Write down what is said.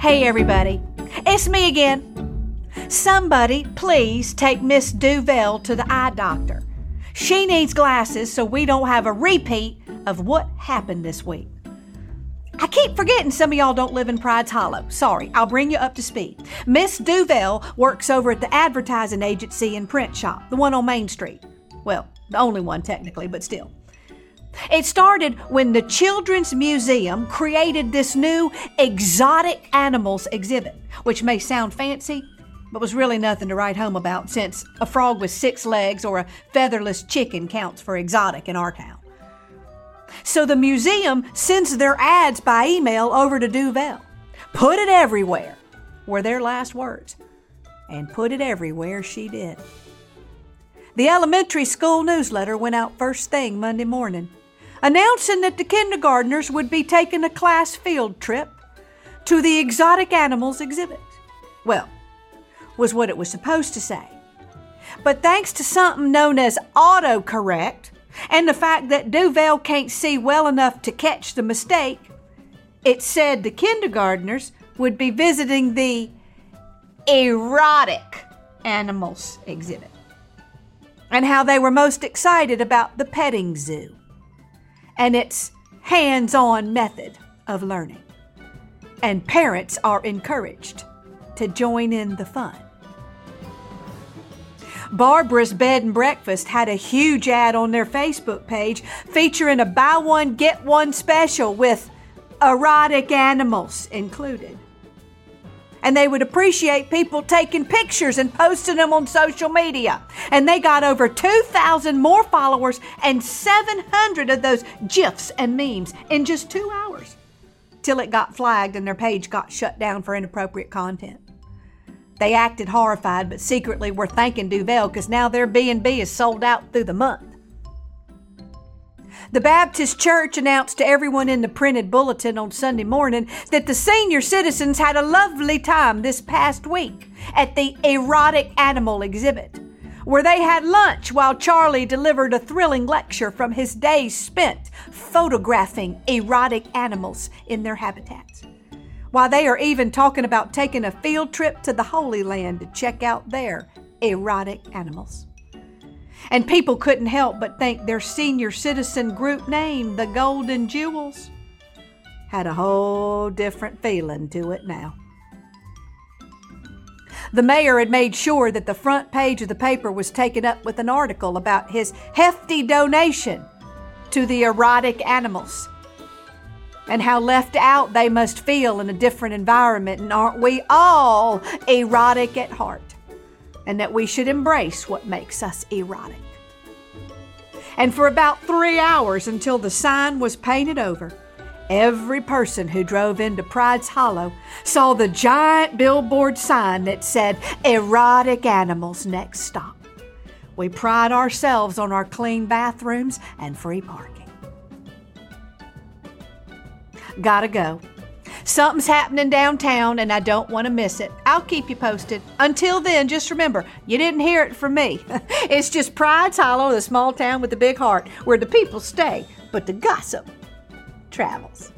Hey, everybody. It's me again. Somebody, please take Miss Duvel to the eye doctor. She needs glasses so we don't have a repeat of what happened this week. I keep forgetting some of y'all don't live in Pride's Hollow. Sorry, I'll bring you up to speed. Miss Duvel works over at the advertising agency and print shop, the one on Main Street. Well, the only one technically, but still. It started when the Children's Museum created this new exotic animals exhibit, which may sound fancy, but was really nothing to write home about since a frog with six legs or a featherless chicken counts for exotic in our town. So the museum sends their ads by email over to Duvel. Put it everywhere, were their last words. And put it everywhere she did. The elementary school newsletter went out first thing Monday morning announcing that the kindergartners would be taking a class field trip to the exotic animals exhibit. Well, was what it was supposed to say. But thanks to something known as autocorrect and the fact that Duvel can't see well enough to catch the mistake, it said the kindergartners would be visiting the erotic animals exhibit and how they were most excited about the petting zoo and its hands on method of learning. And parents are encouraged to join in the fun. Barbara's Bed and Breakfast had a huge ad on their Facebook page featuring a buy one, get one special with erotic animals included. And they would appreciate people taking pictures and posting them on social media. And they got over 2,000 more followers and 700 of those GIFs and memes in just two hours till it got flagged and their page got shut down for inappropriate content. They acted horrified, but secretly were thanking Duvel because now their B&B is sold out through the month. The Baptist Church announced to everyone in the printed bulletin on Sunday morning that the senior citizens had a lovely time this past week at the erotic animal exhibit, where they had lunch while Charlie delivered a thrilling lecture from his days spent photographing erotic animals in their habitats. While they are even talking about taking a field trip to the Holy Land to check out their erotic animals. And people couldn't help but think their senior citizen group name, the Golden Jewels, had a whole different feeling to it now. The mayor had made sure that the front page of the paper was taken up with an article about his hefty donation to the erotic animals and how left out they must feel in a different environment. And aren't we all erotic at heart? And that we should embrace what makes us erotic. And for about three hours until the sign was painted over, every person who drove into Pride's Hollow saw the giant billboard sign that said, Erotic Animals Next Stop. We pride ourselves on our clean bathrooms and free parking. Gotta go. Something's happening downtown and I don't want to miss it. I'll keep you posted. Until then, just remember, you didn't hear it from me. it's just Pride's Hollow, the small town with the big heart, where the people stay, but the gossip travels.